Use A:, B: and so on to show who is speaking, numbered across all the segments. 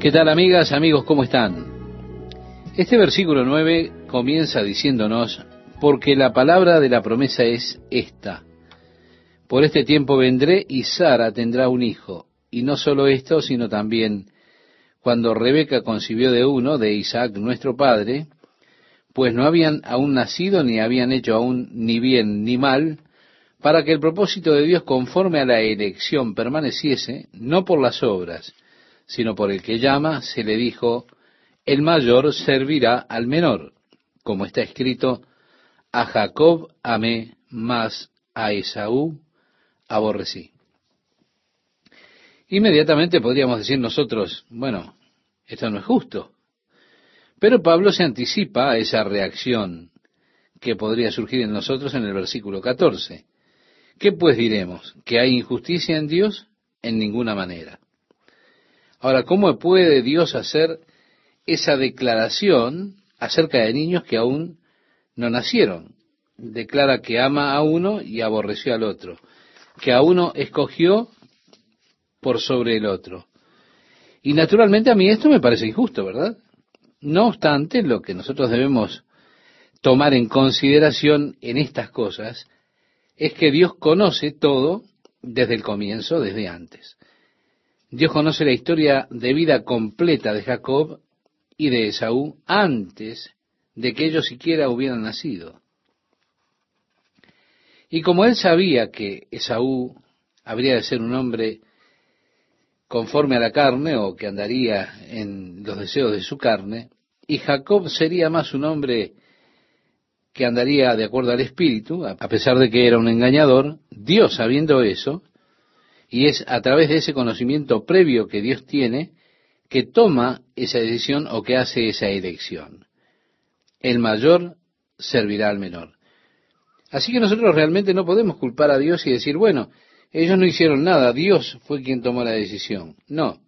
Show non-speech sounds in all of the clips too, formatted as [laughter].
A: ¿Qué tal amigas, amigos? ¿Cómo están? Este versículo 9 comienza diciéndonos, porque la palabra de la promesa es esta. Por este tiempo vendré y Sara tendrá un hijo. Y no solo esto, sino también cuando Rebeca concibió de uno, de Isaac nuestro padre, pues no habían aún nacido ni habían hecho aún ni bien ni mal, para que el propósito de Dios conforme a la elección permaneciese, no por las obras, sino por el que llama, se le dijo, el mayor servirá al menor, como está escrito, a Jacob amé, más a Esaú aborrecí. Inmediatamente podríamos decir nosotros, bueno, esto no es justo. Pero Pablo se anticipa a esa reacción que podría surgir en nosotros en el versículo 14. ¿Qué pues diremos? ¿Que hay injusticia en Dios? En ninguna manera. Ahora, ¿cómo puede Dios hacer esa declaración acerca de niños que aún no nacieron? Declara que ama a uno y aborreció al otro, que a uno escogió por sobre el otro. Y naturalmente a mí esto me parece injusto, ¿verdad? No obstante, lo que nosotros debemos tomar en consideración en estas cosas es que Dios conoce todo desde el comienzo, desde antes. Dios conoce la historia de vida completa de Jacob y de Esaú antes de que ellos siquiera hubieran nacido. Y como él sabía que Esaú habría de ser un hombre conforme a la carne o que andaría en los deseos de su carne, y Jacob sería más un hombre que andaría de acuerdo al espíritu, a pesar de que era un engañador, Dios sabiendo eso, y es a través de ese conocimiento previo que Dios tiene, que toma esa decisión o que hace esa elección. El mayor servirá al menor. Así que nosotros realmente no podemos culpar a Dios y decir, bueno, ellos no hicieron nada, Dios fue quien tomó la decisión. No,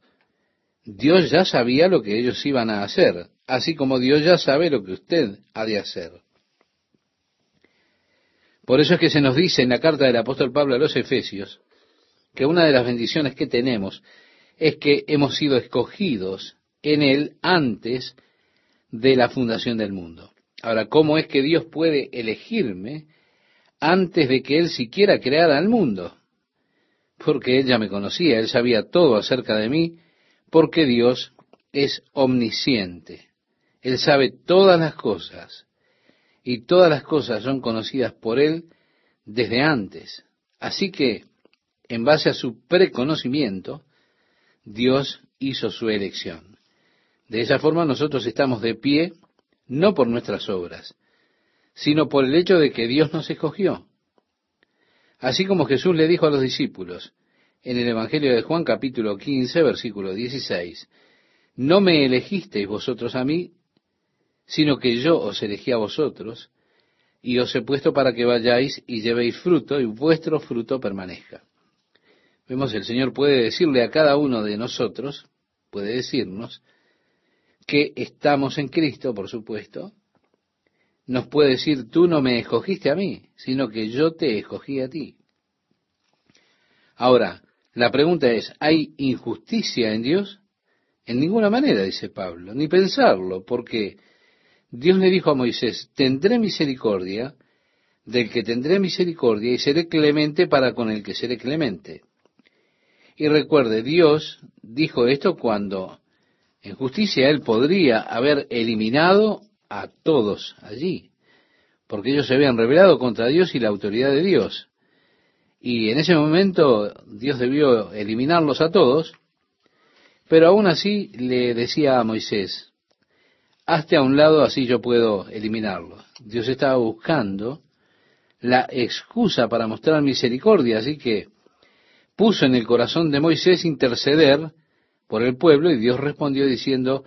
A: Dios ya sabía lo que ellos iban a hacer, así como Dios ya sabe lo que usted ha de hacer. Por eso es que se nos dice en la carta del apóstol Pablo a los Efesios que una de las bendiciones que tenemos es que hemos sido escogidos en Él antes de la fundación del mundo. Ahora, ¿cómo es que Dios puede elegirme antes de que Él siquiera creara el mundo? Porque Él ya me conocía, Él sabía todo acerca de mí, porque Dios es omnisciente. Él sabe todas las cosas y todas las cosas son conocidas por Él desde antes. Así que, en base a su preconocimiento, Dios hizo su elección. De esa forma nosotros estamos de pie, no por nuestras obras, sino por el hecho de que Dios nos escogió. Así como Jesús le dijo a los discípulos en el Evangelio de Juan capítulo 15, versículo 16, no me elegisteis vosotros a mí, sino que yo os elegí a vosotros, y os he puesto para que vayáis y llevéis fruto, y vuestro fruto permanezca. Vemos, el Señor puede decirle a cada uno de nosotros, puede decirnos, que estamos en Cristo, por supuesto, nos puede decir, tú no me escogiste a mí, sino que yo te escogí a ti. Ahora, la pregunta es, ¿hay injusticia en Dios? En ninguna manera, dice Pablo, ni pensarlo, porque Dios le dijo a Moisés, tendré misericordia del que tendré misericordia y seré clemente para con el que seré clemente. Y recuerde, Dios dijo esto cuando en justicia Él podría haber eliminado a todos allí, porque ellos se habían rebelado contra Dios y la autoridad de Dios. Y en ese momento Dios debió eliminarlos a todos, pero aún así le decía a Moisés, hazte a un lado, así yo puedo eliminarlo. Dios estaba buscando la excusa para mostrar misericordia, así que puso en el corazón de Moisés interceder por el pueblo y Dios respondió diciendo,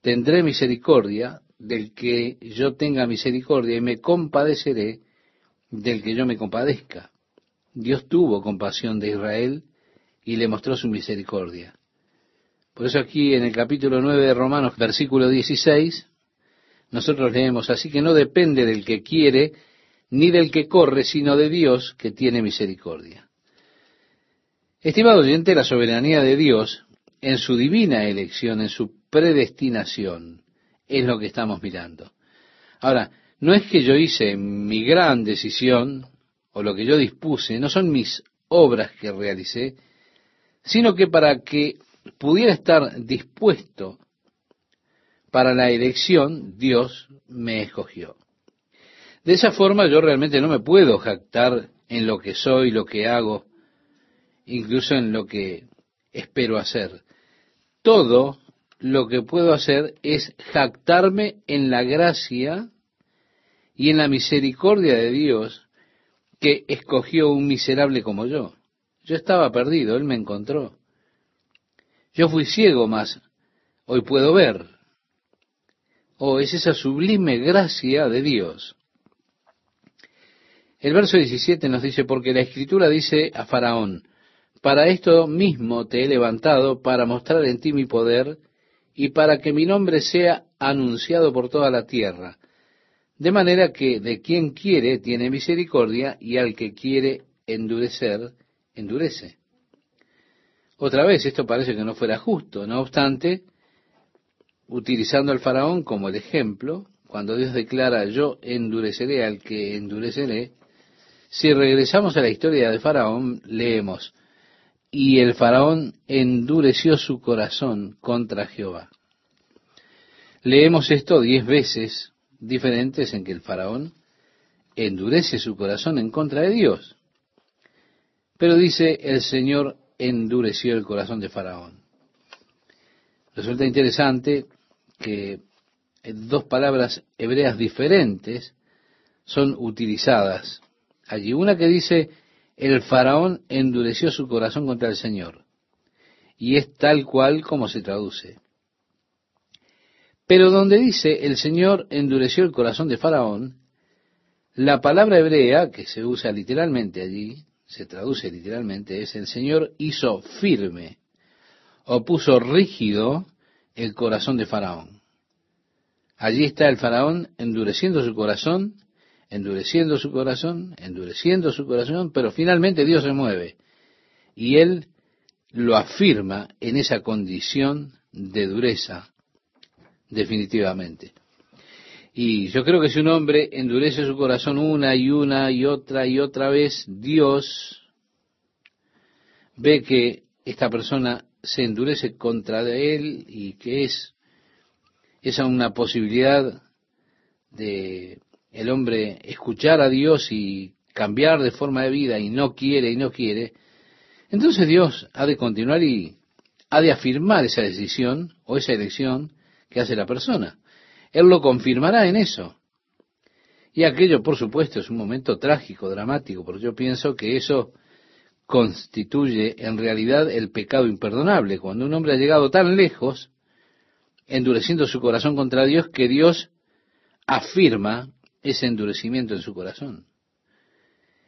A: tendré misericordia del que yo tenga misericordia y me compadeceré del que yo me compadezca. Dios tuvo compasión de Israel y le mostró su misericordia. Por eso aquí en el capítulo 9 de Romanos, versículo 16, nosotros leemos, así que no depende del que quiere ni del que corre, sino de Dios que tiene misericordia. Estimado oyente, la soberanía de Dios en su divina elección, en su predestinación, es lo que estamos mirando. Ahora, no es que yo hice mi gran decisión o lo que yo dispuse, no son mis obras que realicé, sino que para que pudiera estar dispuesto para la elección, Dios me escogió. De esa forma yo realmente no me puedo jactar en lo que soy, lo que hago, incluso en lo que espero hacer. Todo lo que puedo hacer es jactarme en la gracia y en la misericordia de Dios que escogió un miserable como yo. Yo estaba perdido, Él me encontró. Yo fui ciego, mas hoy puedo ver. Oh, es esa sublime gracia de Dios. El verso 17 nos dice, porque la escritura dice a Faraón, para esto mismo te he levantado, para mostrar en ti mi poder y para que mi nombre sea anunciado por toda la tierra. De manera que de quien quiere tiene misericordia y al que quiere endurecer, endurece. Otra vez, esto parece que no fuera justo. No obstante, utilizando al faraón como el ejemplo, cuando Dios declara yo endureceré al que endureceré, si regresamos a la historia de Faraón, leemos, y el Faraón endureció su corazón contra Jehová. Leemos esto diez veces diferentes en que el Faraón endurece su corazón en contra de Dios. Pero dice, el Señor endureció el corazón de Faraón. Resulta interesante que dos palabras hebreas diferentes son utilizadas allí. Una que dice, el faraón endureció su corazón contra el Señor. Y es tal cual como se traduce. Pero donde dice, el Señor endureció el corazón de faraón, la palabra hebrea, que se usa literalmente allí, se traduce literalmente, es el Señor hizo firme o puso rígido el corazón de Faraón. Allí está el Faraón endureciendo su corazón endureciendo su corazón, endureciendo su corazón, pero finalmente Dios se mueve y Él lo afirma en esa condición de dureza, definitivamente. Y yo creo que si un hombre endurece su corazón una y una y otra y otra vez, Dios ve que esta persona se endurece contra él y que es esa una posibilidad de el hombre escuchar a Dios y cambiar de forma de vida y no quiere y no quiere, entonces Dios ha de continuar y ha de afirmar esa decisión o esa elección que hace la persona. Él lo confirmará en eso. Y aquello, por supuesto, es un momento trágico, dramático, porque yo pienso que eso constituye en realidad el pecado imperdonable, cuando un hombre ha llegado tan lejos, endureciendo su corazón contra Dios, que Dios afirma ese endurecimiento en su corazón.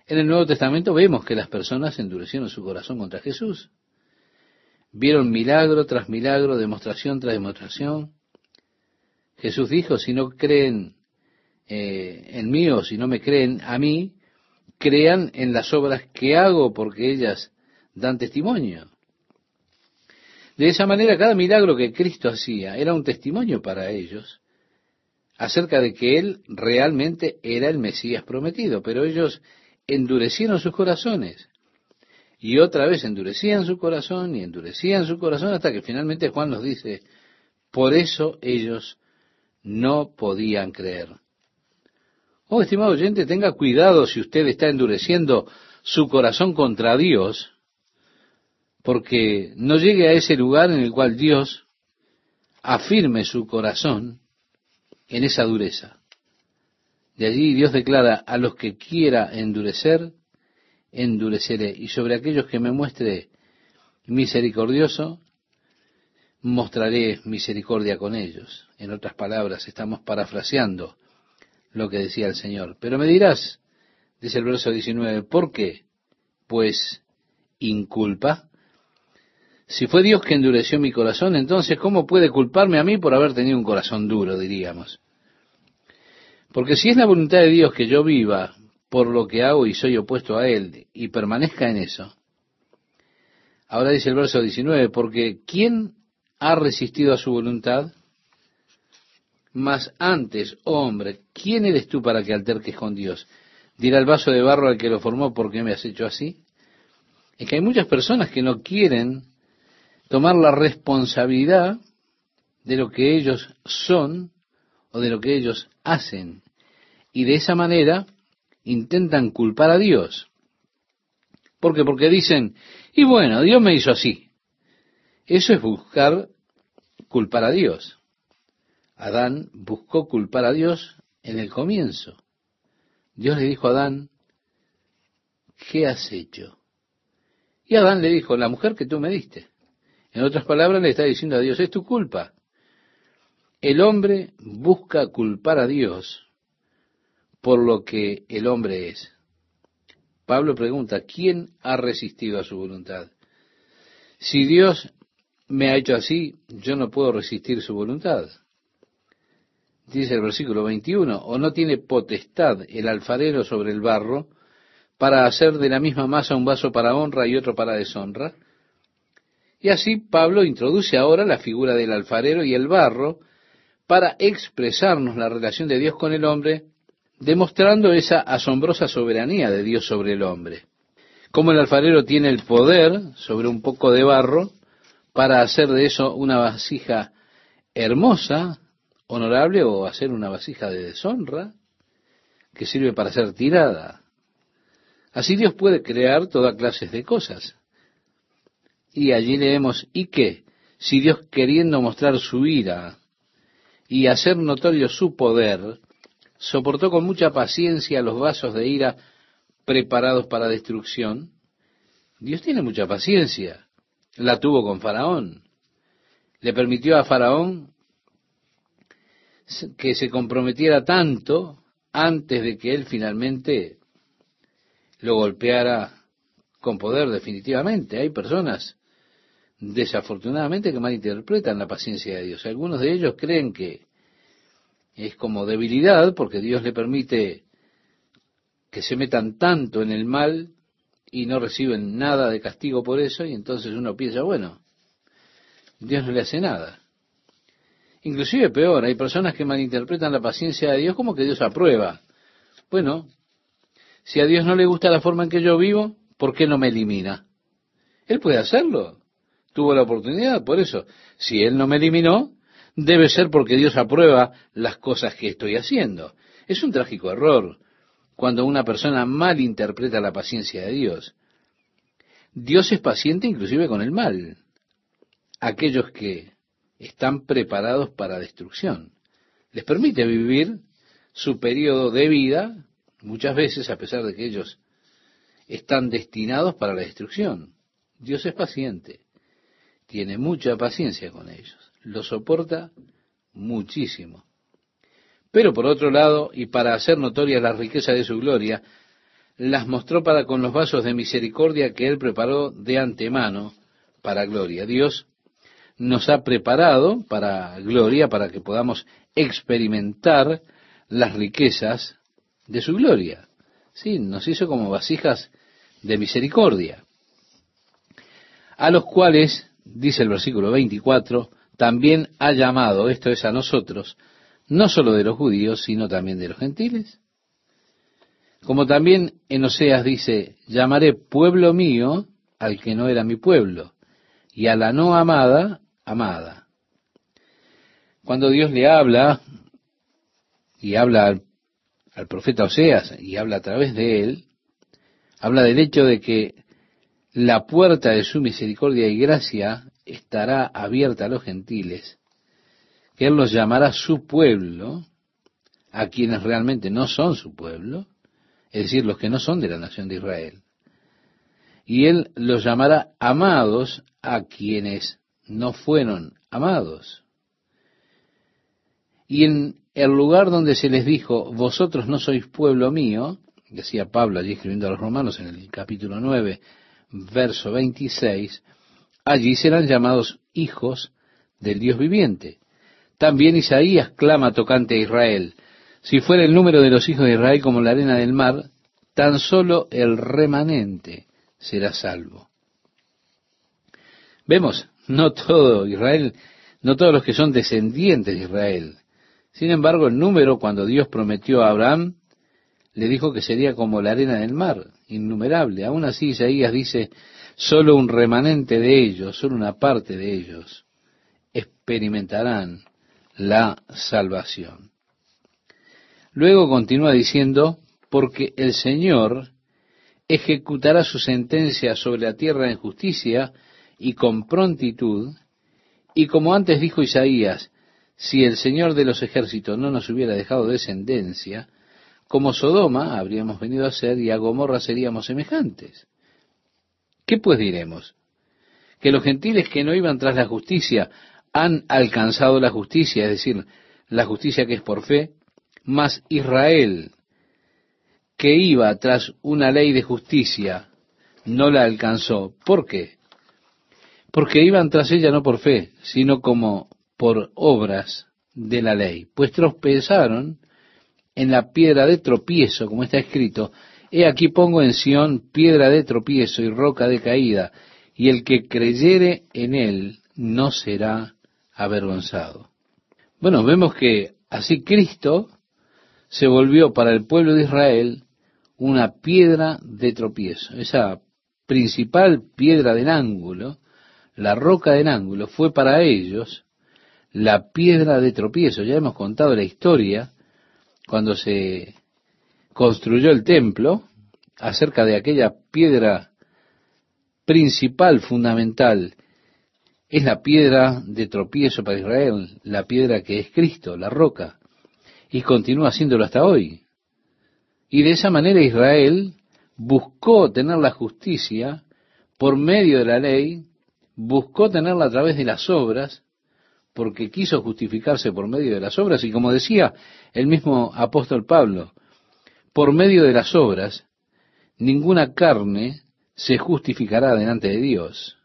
A: En el Nuevo Testamento vemos que las personas endurecieron su corazón contra Jesús. Vieron milagro tras milagro, demostración tras demostración. Jesús dijo, si no creen eh, en mí o si no me creen a mí, crean en las obras que hago porque ellas dan testimonio. De esa manera, cada milagro que Cristo hacía era un testimonio para ellos acerca de que él realmente era el Mesías prometido, pero ellos endurecieron sus corazones. Y otra vez endurecían su corazón y endurecían su corazón hasta que finalmente Juan nos dice, por eso ellos no podían creer. Oh, estimado oyente, tenga cuidado si usted está endureciendo su corazón contra Dios, porque no llegue a ese lugar en el cual Dios afirme su corazón en esa dureza. De allí Dios declara, a los que quiera endurecer, endureceré. Y sobre aquellos que me muestre misericordioso, mostraré misericordia con ellos. En otras palabras, estamos parafraseando lo que decía el Señor. Pero me dirás, dice el verso 19, ¿por qué? Pues inculpa. Si fue Dios que endureció mi corazón, entonces ¿cómo puede culparme a mí por haber tenido un corazón duro, diríamos? Porque si es la voluntad de Dios que yo viva por lo que hago y soy opuesto a Él y permanezca en eso, Ahora dice el verso 19, porque ¿quién ha resistido a su voluntad? Mas antes, hombre, ¿quién eres tú para que alterques con Dios? Dirá el vaso de barro al que lo formó, ¿por qué me has hecho así? Es que hay muchas personas que no quieren tomar la responsabilidad de lo que ellos son o de lo que ellos hacen. Y de esa manera intentan culpar a Dios. ¿Por qué? Porque dicen, y bueno, Dios me hizo así. Eso es buscar culpar a Dios. Adán buscó culpar a Dios en el comienzo. Dios le dijo a Adán, ¿qué has hecho? Y Adán le dijo, la mujer que tú me diste. En otras palabras, le está diciendo a Dios, es tu culpa. El hombre busca culpar a Dios por lo que el hombre es. Pablo pregunta, ¿quién ha resistido a su voluntad? Si Dios me ha hecho así, yo no puedo resistir su voluntad. Dice el versículo 21, o no tiene potestad el alfarero sobre el barro para hacer de la misma masa un vaso para honra y otro para deshonra. Y así Pablo introduce ahora la figura del alfarero y el barro para expresarnos la relación de Dios con el hombre demostrando esa asombrosa soberanía de Dios sobre el hombre. Como el alfarero tiene el poder sobre un poco de barro para hacer de eso una vasija hermosa, honorable, o hacer una vasija de deshonra que sirve para ser tirada. Así Dios puede crear toda clases de cosas. Y allí leemos, ¿y qué? Si Dios queriendo mostrar su ira y hacer notorio su poder, soportó con mucha paciencia los vasos de ira preparados para destrucción. Dios tiene mucha paciencia. La tuvo con Faraón. Le permitió a Faraón que se comprometiera tanto antes de que él finalmente lo golpeara con poder definitivamente. Hay personas, desafortunadamente, que malinterpretan la paciencia de Dios. Algunos de ellos creen que es como debilidad porque Dios le permite que se metan tanto en el mal y no reciben nada de castigo por eso y entonces uno piensa, bueno, Dios no le hace nada. Inclusive peor, hay personas que malinterpretan la paciencia de Dios como que Dios aprueba. Bueno, si a Dios no le gusta la forma en que yo vivo, ¿por qué no me elimina? Él puede hacerlo. Tuvo la oportunidad, por eso. Si Él no me eliminó, debe ser porque Dios aprueba las cosas que estoy haciendo. Es un trágico error cuando una persona mal interpreta la paciencia de Dios. Dios es paciente inclusive con el mal. Aquellos que están preparados para destrucción. Les permite vivir su periodo de vida, muchas veces a pesar de que ellos están destinados para la destrucción. Dios es paciente, tiene mucha paciencia con ellos lo soporta muchísimo. Pero por otro lado, y para hacer notoria la riqueza de su gloria, las mostró para con los vasos de misericordia que Él preparó de antemano para gloria. Dios nos ha preparado para gloria, para que podamos experimentar las riquezas de su gloria. Sí, nos hizo como vasijas de misericordia, a los cuales, dice el versículo 24, también ha llamado, esto es a nosotros, no solo de los judíos, sino también de los gentiles. Como también en Oseas dice, llamaré pueblo mío al que no era mi pueblo, y a la no amada, amada. Cuando Dios le habla, y habla al, al profeta Oseas, y habla a través de él, habla del hecho de que la puerta de su misericordia y gracia estará abierta a los gentiles, que Él los llamará su pueblo, a quienes realmente no son su pueblo, es decir, los que no son de la nación de Israel. Y Él los llamará amados a quienes no fueron amados. Y en el lugar donde se les dijo, vosotros no sois pueblo mío, decía Pablo allí escribiendo a los romanos en el capítulo 9, verso 26, allí serán llamados hijos del Dios viviente. También Isaías clama tocante a Israel, si fuera el número de los hijos de Israel como la arena del mar, tan solo el remanente será salvo. Vemos, no todo Israel, no todos los que son descendientes de Israel. Sin embargo, el número cuando Dios prometió a Abraham, le dijo que sería como la arena del mar, innumerable. Aún así, Isaías dice, solo un remanente de ellos, solo una parte de ellos, experimentarán la salvación. Luego continúa diciendo, porque el Señor ejecutará su sentencia sobre la tierra en justicia y con prontitud, y como antes dijo Isaías, si el Señor de los ejércitos no nos hubiera dejado descendencia, como Sodoma habríamos venido a ser y a Gomorra seríamos semejantes. ¿Qué pues diremos? Que los gentiles que no iban tras la justicia han alcanzado la justicia, es decir, la justicia que es por fe, más Israel, que iba tras una ley de justicia, no la alcanzó. ¿Por qué? Porque iban tras ella no por fe, sino como por obras de la ley, pues tropezaron en la piedra de tropiezo, como está escrito, he aquí pongo en Sión piedra de tropiezo y roca de caída, y el que creyere en él no será avergonzado. Bueno, vemos que así Cristo se volvió para el pueblo de Israel una piedra de tropiezo. Esa principal piedra del ángulo, la roca del ángulo, fue para ellos la piedra de tropiezo. Ya hemos contado la historia cuando se construyó el templo acerca de aquella piedra principal, fundamental. Es la piedra de tropiezo para Israel, la piedra que es Cristo, la roca, y continúa haciéndolo hasta hoy. Y de esa manera Israel buscó tener la justicia por medio de la ley, buscó tenerla a través de las obras, porque quiso justificarse por medio de las obras, y como decía el mismo apóstol Pablo, por medio de las obras, ninguna carne se justificará delante de Dios.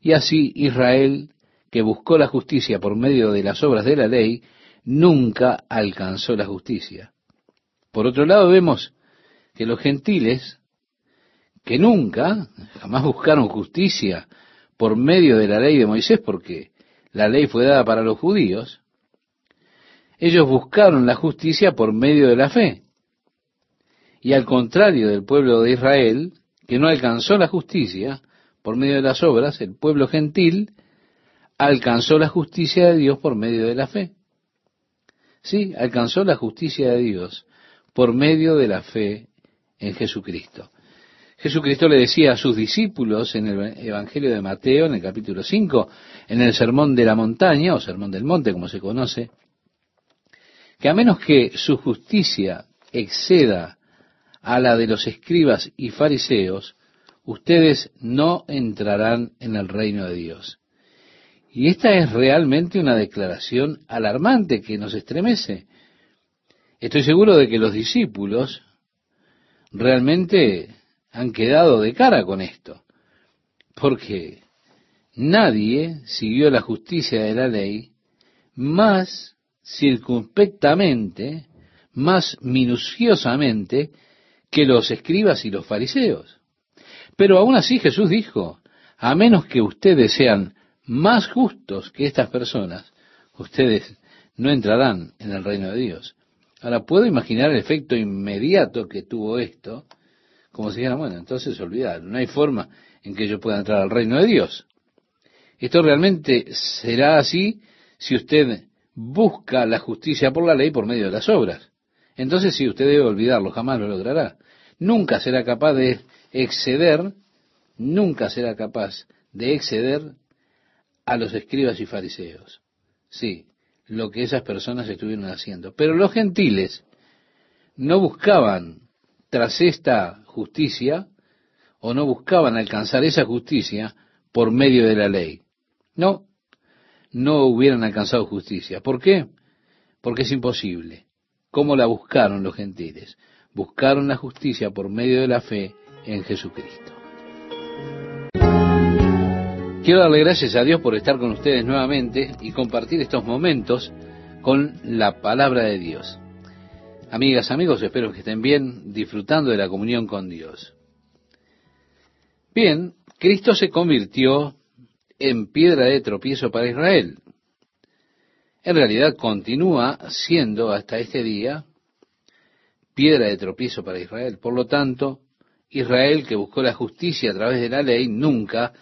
A: Y así Israel, que buscó la justicia por medio de las obras de la ley, nunca alcanzó la justicia. Por otro lado, vemos que los gentiles, que nunca, jamás buscaron justicia por medio de la ley de Moisés, porque la ley fue dada para los judíos, ellos buscaron la justicia por medio de la fe. Y al contrario del pueblo de Israel, que no alcanzó la justicia por medio de las obras, el pueblo gentil alcanzó la justicia de Dios por medio de la fe. Sí, alcanzó la justicia de Dios por medio de la fe en Jesucristo. Jesucristo le decía a sus discípulos en el Evangelio de Mateo, en el capítulo 5, en el Sermón de la Montaña, o Sermón del Monte, como se conoce, que a menos que su justicia exceda a la de los escribas y fariseos, ustedes no entrarán en el reino de Dios. Y esta es realmente una declaración alarmante que nos estremece. Estoy seguro de que los discípulos realmente han quedado de cara con esto, porque nadie siguió la justicia de la ley más circunspectamente, más minuciosamente que los escribas y los fariseos. Pero aún así Jesús dijo, a menos que ustedes sean más justos que estas personas, ustedes no entrarán en el reino de Dios. Ahora puedo imaginar el efecto inmediato que tuvo esto, como si dijera, bueno, entonces olvidar, no hay forma en que yo pueda entrar al reino de Dios. Esto realmente será así si usted busca la justicia por la ley por medio de las obras. Entonces si usted debe olvidarlo, jamás lo logrará. Nunca será capaz de exceder, nunca será capaz de exceder a los escribas y fariseos. Sí, lo que esas personas estuvieron haciendo. Pero los gentiles no buscaban tras esta justicia o no buscaban alcanzar esa justicia por medio de la ley. No, no hubieran alcanzado justicia. ¿Por qué? Porque es imposible. ¿Cómo la buscaron los gentiles? Buscaron la justicia por medio de la fe en Jesucristo. Quiero darle gracias a Dios por estar con ustedes nuevamente y compartir estos momentos con la palabra de Dios. Amigas, amigos, espero que estén bien disfrutando de la comunión con Dios. Bien, Cristo se convirtió en piedra de tropiezo para Israel. En realidad continúa siendo hasta este día piedra de tropiezo para Israel. Por lo tanto, Israel, que buscó la justicia a través de la ley, nunca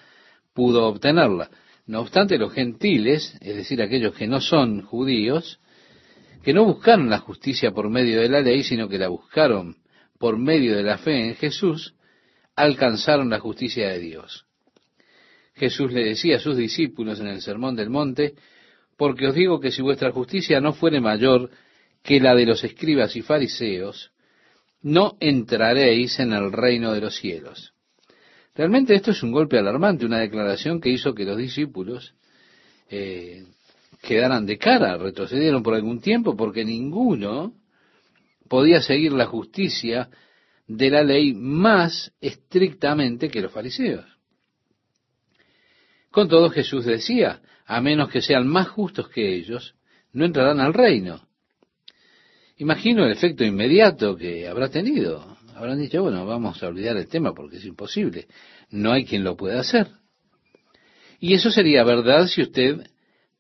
A: pudo obtenerla. No obstante, los gentiles, es decir, aquellos que no son judíos, que no buscaron la justicia por medio de la ley, sino que la buscaron por medio de la fe en Jesús, alcanzaron la justicia de Dios. Jesús le decía a sus discípulos en el Sermón del Monte, porque os digo que si vuestra justicia no fuere mayor que la de los escribas y fariseos, no entraréis en el reino de los cielos. Realmente esto es un golpe alarmante, una declaración que hizo que los discípulos eh, quedaran de cara, retrocedieron por algún tiempo, porque ninguno podía seguir la justicia de la ley más estrictamente que los fariseos. Con todo Jesús decía, a menos que sean más justos que ellos, no entrarán al reino. Imagino el efecto inmediato que habrá tenido. Habrán dicho, bueno, vamos a olvidar el tema porque es imposible. No hay quien lo pueda hacer. Y eso sería verdad si usted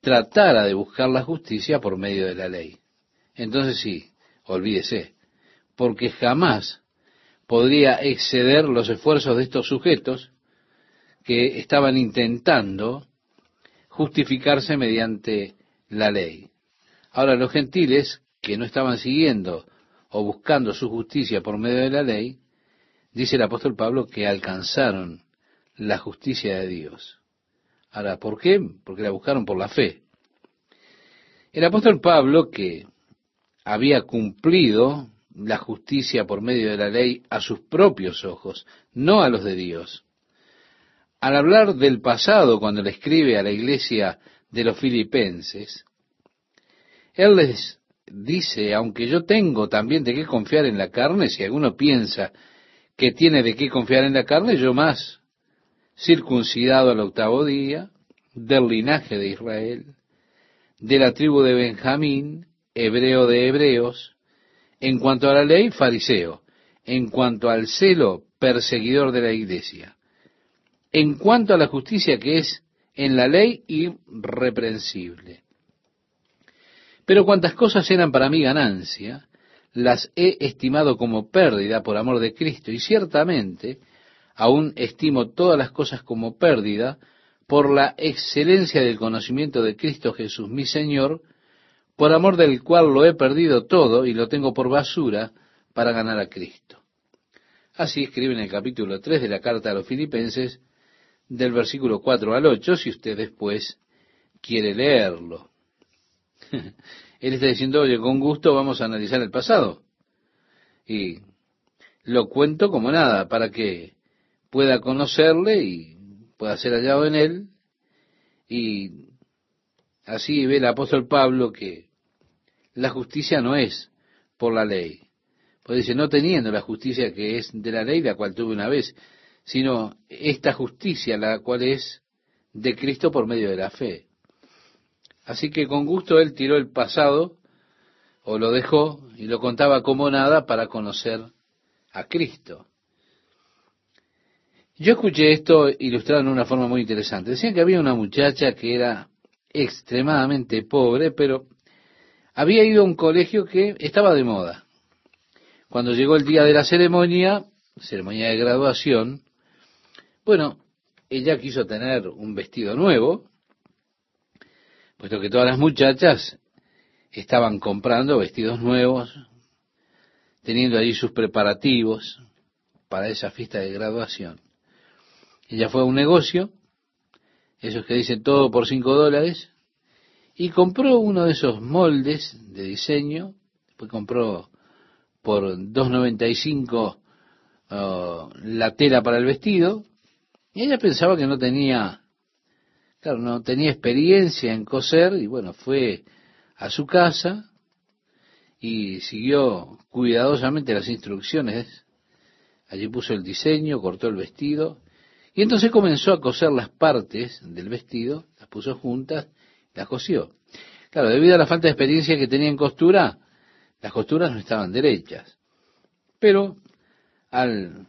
A: tratara de buscar la justicia por medio de la ley. Entonces sí, olvídese, porque jamás podría exceder los esfuerzos de estos sujetos que estaban intentando justificarse mediante la ley. Ahora los gentiles que no estaban siguiendo o buscando su justicia por medio de la ley, dice el apóstol Pablo que alcanzaron la justicia de Dios. Ahora, ¿por qué? Porque la buscaron por la fe. El apóstol Pablo, que había cumplido la justicia por medio de la ley a sus propios ojos, no a los de Dios. Al hablar del pasado, cuando le escribe a la iglesia de los filipenses, él les dice, aunque yo tengo también de qué confiar en la carne, si alguno piensa que tiene de qué confiar en la carne, yo más, circuncidado al octavo día, del linaje de Israel, de la tribu de Benjamín, hebreo de hebreos, en cuanto a la ley, fariseo, en cuanto al celo, perseguidor de la iglesia, en cuanto a la justicia que es en la ley, irreprensible. Pero cuantas cosas eran para mí ganancia, las he estimado como pérdida por amor de Cristo, y ciertamente aún estimo todas las cosas como pérdida por la excelencia del conocimiento de Cristo Jesús, mi Señor, por amor del cual lo he perdido todo y lo tengo por basura para ganar a Cristo. Así escribe en el capítulo 3 de la carta a los filipenses, del versículo 4 al 8, si usted después quiere leerlo. [laughs] Él está diciendo, oye, con gusto vamos a analizar el pasado. Y lo cuento como nada, para que pueda conocerle y pueda ser hallado en él. Y así ve el apóstol Pablo que la justicia no es por la ley. Pues dice, no teniendo la justicia que es de la ley, la cual tuve una vez, sino esta justicia, la cual es de Cristo por medio de la fe. Así que con gusto él tiró el pasado o lo dejó y lo contaba como nada para conocer a Cristo. Yo escuché esto ilustrado en una forma muy interesante. Decían que había una muchacha que era extremadamente pobre, pero había ido a un colegio que estaba de moda. Cuando llegó el día de la ceremonia, ceremonia de graduación, bueno, ella quiso tener un vestido nuevo, puesto que todas las muchachas estaban comprando vestidos nuevos, teniendo allí sus preparativos para esa fiesta de graduación. Ella fue a un negocio, esos que dicen todo por cinco dólares, y compró uno de esos moldes de diseño, después compró por 2.95 uh, la tela para el vestido, y ella pensaba que no tenía Claro, no tenía experiencia en coser y bueno, fue a su casa y siguió cuidadosamente las instrucciones. Allí puso el diseño, cortó el vestido y entonces comenzó a coser las partes del vestido, las puso juntas, las cosió. Claro, debido a la falta de experiencia que tenía en costura, las costuras no estaban derechas. Pero al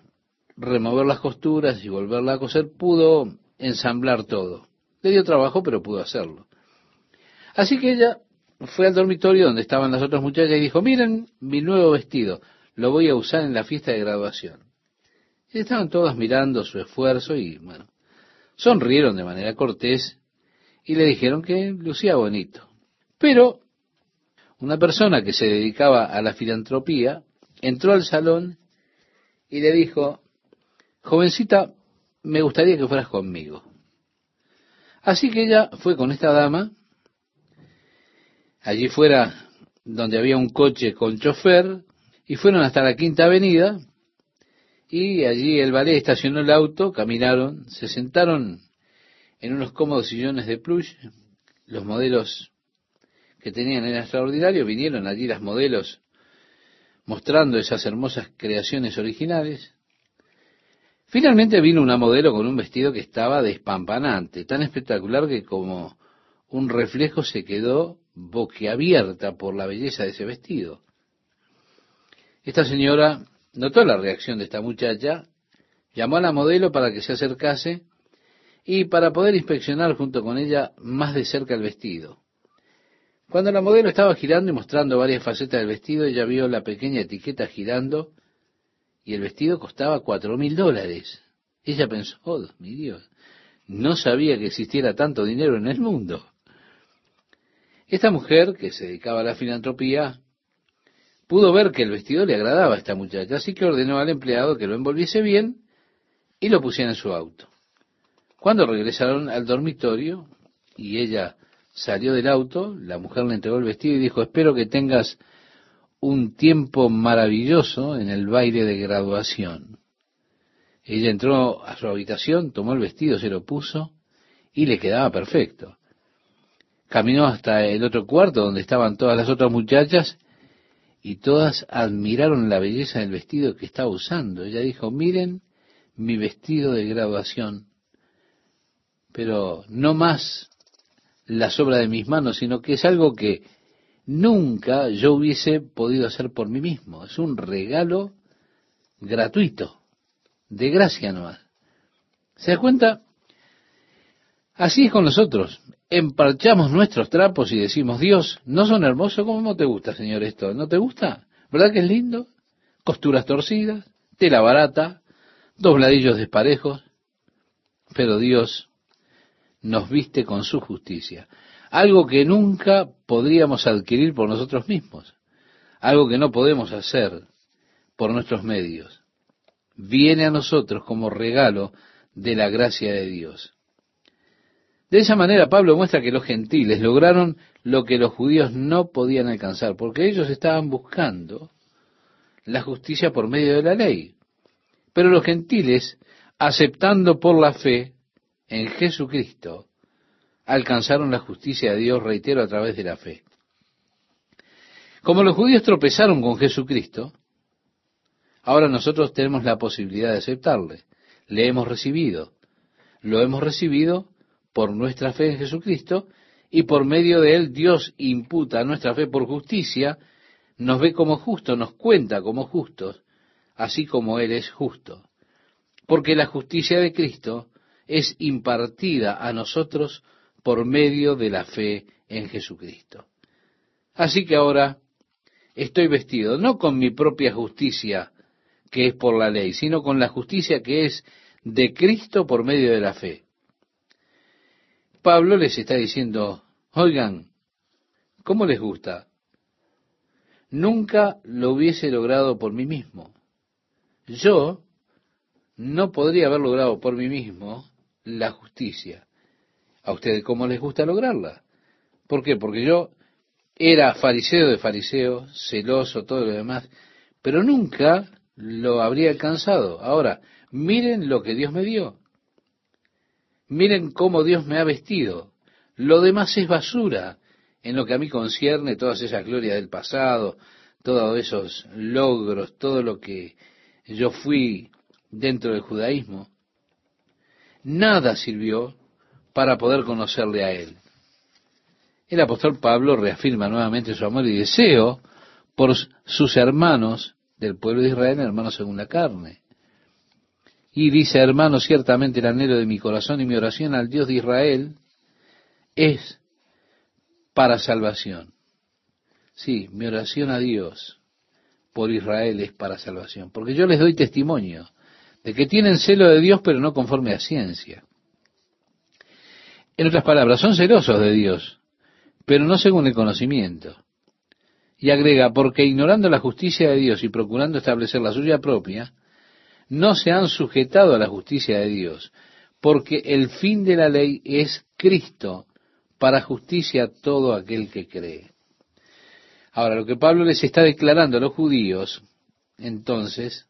A: remover las costuras y volverla a coser, pudo ensamblar todo Le dio trabajo, pero pudo hacerlo. Así que ella fue al dormitorio donde estaban las otras muchachas y dijo, miren mi nuevo vestido, lo voy a usar en la fiesta de graduación. Estaban todas mirando su esfuerzo y, bueno, sonrieron de manera cortés y le dijeron que lucía bonito. Pero una persona que se dedicaba a la filantropía entró al salón y le dijo, jovencita, me gustaría que fueras conmigo. Así que ella fue con esta dama, allí fuera donde había un coche con chofer, y fueron hasta la quinta avenida, y allí el ballet estacionó el auto, caminaron, se sentaron en unos cómodos sillones de plush, los modelos que tenían era extraordinario, vinieron allí las modelos mostrando esas hermosas creaciones originales. Finalmente vino una modelo con un vestido que estaba despampanante, tan espectacular que como un reflejo se quedó boquiabierta por la belleza de ese vestido. Esta señora notó la reacción de esta muchacha, llamó a la modelo para que se acercase y para poder inspeccionar junto con ella más de cerca el vestido. Cuando la modelo estaba girando y mostrando varias facetas del vestido, ella vio la pequeña etiqueta girando y el vestido costaba cuatro mil dólares. Ella pensó, oh, mi Dios, no sabía que existiera tanto dinero en el mundo. Esta mujer, que se dedicaba a la filantropía, pudo ver que el vestido le agradaba a esta muchacha, así que ordenó al empleado que lo envolviese bien y lo pusiera en su auto. Cuando regresaron al dormitorio y ella salió del auto, la mujer le entregó el vestido y dijo, espero que tengas un tiempo maravilloso en el baile de graduación. Ella entró a su habitación, tomó el vestido, se lo puso y le quedaba perfecto. Caminó hasta el otro cuarto donde estaban todas las otras muchachas y todas admiraron la belleza del vestido que estaba usando. Ella dijo, miren mi vestido de graduación, pero no más la sobra de mis manos, sino que es algo que nunca yo hubiese podido hacer por mí mismo. Es un regalo gratuito, de gracia nomás. ¿Se da cuenta? Así es con nosotros. Emparchamos nuestros trapos y decimos, Dios, ¿no son hermosos? ¿Cómo te gusta, Señor, esto? ¿No te gusta? ¿Verdad que es lindo? Costuras torcidas, tela barata, dobladillos desparejos. Pero Dios nos viste con su justicia. Algo que nunca podríamos adquirir por nosotros mismos. Algo que no podemos hacer por nuestros medios. Viene a nosotros como regalo de la gracia de Dios. De esa manera Pablo muestra que los gentiles lograron lo que los judíos no podían alcanzar, porque ellos estaban buscando la justicia por medio de la ley. Pero los gentiles, aceptando por la fe, en Jesucristo, alcanzaron la justicia de Dios, reitero, a través de la fe. Como los judíos tropezaron con Jesucristo, ahora nosotros tenemos la posibilidad de aceptarle. Le hemos recibido. Lo hemos recibido por nuestra fe en Jesucristo y por medio de él Dios imputa nuestra fe por justicia, nos ve como justos, nos cuenta como justos, así como Él es justo. Porque la justicia de Cristo es impartida a nosotros por medio de la fe en Jesucristo. Así que ahora estoy vestido no con mi propia justicia, que es por la ley, sino con la justicia que es de Cristo por medio de la fe. Pablo les está diciendo, oigan, ¿cómo les gusta? Nunca lo hubiese logrado por mí mismo. Yo no podría haber logrado por mí mismo la justicia. ¿A ustedes cómo les gusta lograrla? ¿Por qué? Porque yo era fariseo de fariseo, celoso, todo lo demás, pero nunca lo habría alcanzado. Ahora, miren lo que Dios me dio. Miren cómo Dios me ha vestido. Lo demás es basura en lo que a mí concierne, todas esas glorias del pasado, todos esos logros, todo lo que yo fui dentro del judaísmo nada sirvió para poder conocerle a Él. El apóstol Pablo reafirma nuevamente su amor y deseo por sus hermanos del pueblo de Israel, hermanos según la carne. Y dice, hermanos, ciertamente el anhelo de mi corazón y mi oración al Dios de Israel es para salvación. Sí, mi oración a Dios por Israel es para salvación, porque yo les doy testimonio de que tienen celo de Dios, pero no conforme a ciencia. En otras palabras, son celosos de Dios, pero no según el conocimiento. Y agrega, porque ignorando la justicia de Dios y procurando establecer la suya propia, no se han sujetado a la justicia de Dios, porque el fin de la ley es Cristo para justicia a todo aquel que cree. Ahora, lo que Pablo les está declarando a los judíos, entonces,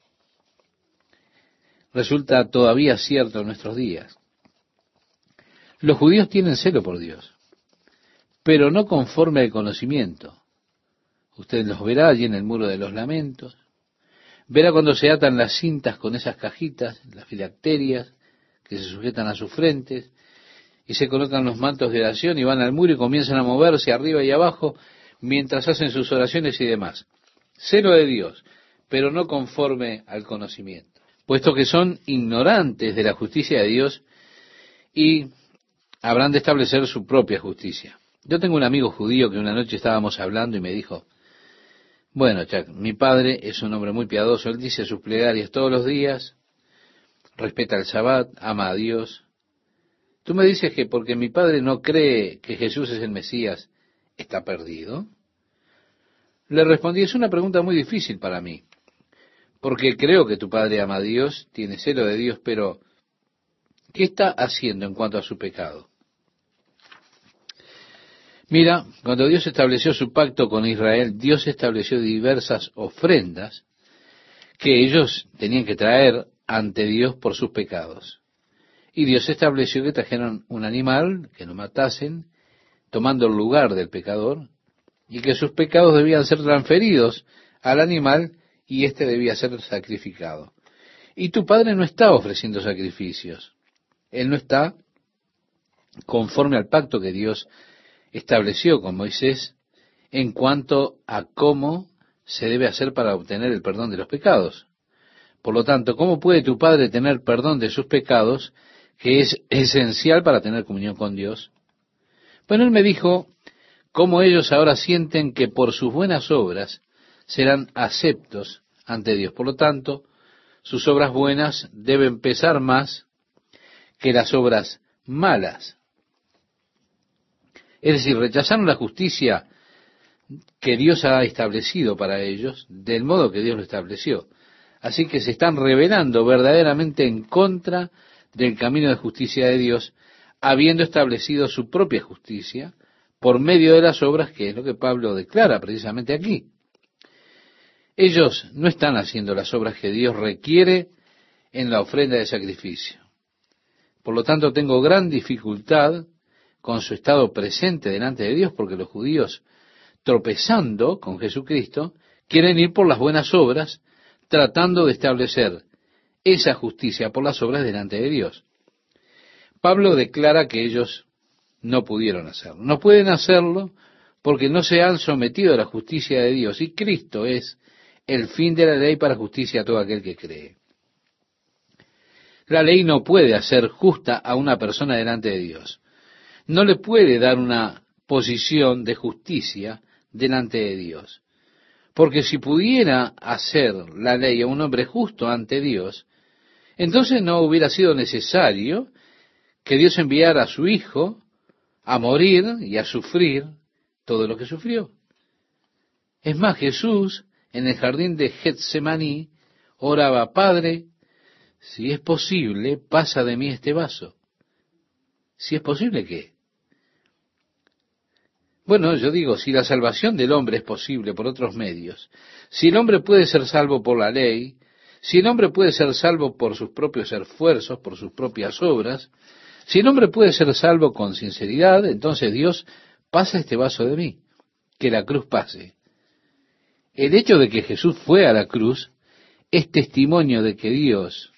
A: resulta todavía cierto en nuestros días. Los judíos tienen celo por Dios, pero no conforme al conocimiento. Usted los verá allí en el muro de los lamentos, verá cuando se atan las cintas con esas cajitas, las filacterias, que se sujetan a sus frentes, y se colocan los mantos de oración y van al muro y comienzan a moverse arriba y abajo mientras hacen sus oraciones y demás. Celo de Dios, pero no conforme al conocimiento, puesto que son ignorantes de la justicia de Dios y habrán de establecer su propia justicia. Yo tengo un amigo judío que una noche estábamos hablando y me dijo, bueno, Chuck, mi padre es un hombre muy piadoso, él dice sus plegarias todos los días, respeta el Shabbat, ama a Dios. Tú me dices que porque mi padre no cree que Jesús es el Mesías, está perdido. Le respondí, es una pregunta muy difícil para mí, porque creo que tu padre ama a Dios, tiene celo de Dios, pero ¿qué está haciendo en cuanto a su pecado? Mira, cuando Dios estableció su pacto con Israel, Dios estableció diversas ofrendas que ellos tenían que traer ante Dios por sus pecados. Y Dios estableció que trajeron un animal, que no matasen, tomando el lugar del pecador, y que sus pecados debían ser transferidos al animal y éste debía ser sacrificado. Y tu padre no está ofreciendo sacrificios. Él no está conforme al pacto que Dios estableció con Moisés en cuanto a cómo se debe hacer para obtener el perdón de los pecados. Por lo tanto, ¿cómo puede tu Padre tener perdón de sus pecados, que es esencial para tener comunión con Dios? Bueno, él me dijo cómo ellos ahora sienten que por sus buenas obras serán aceptos ante Dios. Por lo tanto, sus obras buenas deben pesar más que las obras malas. Es decir, rechazaron la justicia que Dios ha establecido para ellos, del modo que Dios lo estableció. Así que se están rebelando verdaderamente en contra del camino de justicia de Dios, habiendo establecido su propia justicia por medio de las obras, que es lo que Pablo declara precisamente aquí. Ellos no están haciendo las obras que Dios requiere en la ofrenda de sacrificio. Por lo tanto, tengo gran dificultad con su estado presente delante de Dios, porque los judíos, tropezando con Jesucristo, quieren ir por las buenas obras tratando de establecer esa justicia por las obras delante de Dios. Pablo declara que ellos no pudieron hacerlo. No pueden hacerlo porque no se han sometido a la justicia de Dios y Cristo es el fin de la ley para justicia a todo aquel que cree. La ley no puede hacer justa a una persona delante de Dios. No le puede dar una posición de justicia delante de Dios. Porque si pudiera hacer la ley a un hombre justo ante Dios, entonces no hubiera sido necesario que Dios enviara a su Hijo a morir y a sufrir todo lo que sufrió. Es más, Jesús en el jardín de Getsemaní oraba, Padre, si es posible, pasa de mí este vaso. Si es posible, ¿qué? Bueno, yo digo, si la salvación del hombre es posible por otros medios, si el hombre puede ser salvo por la ley, si el hombre puede ser salvo por sus propios esfuerzos, por sus propias obras, si el hombre puede ser salvo con sinceridad, entonces Dios pasa este vaso de mí, que la cruz pase. El hecho de que Jesús fue a la cruz es testimonio de que Dios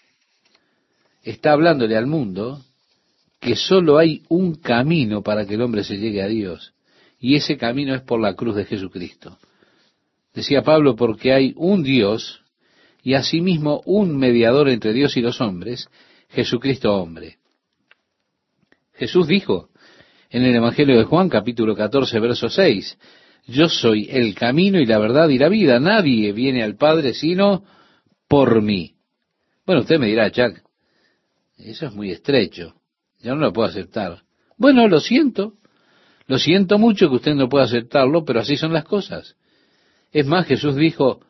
A: está hablándole al mundo que sólo hay un camino para que el hombre se llegue a Dios y ese camino es por la cruz de Jesucristo. Decía Pablo, porque hay un Dios y asimismo un mediador entre Dios y los hombres, Jesucristo hombre. Jesús dijo en el Evangelio de Juan, capítulo 14, verso 6. Yo soy el camino y la verdad y la vida. Nadie viene al Padre sino por mí. Bueno, usted me dirá, Jack, eso es muy estrecho. Ya no lo puedo aceptar. Bueno, lo siento. Lo siento mucho que usted no pueda aceptarlo, pero así son las cosas. Es más, Jesús dijo,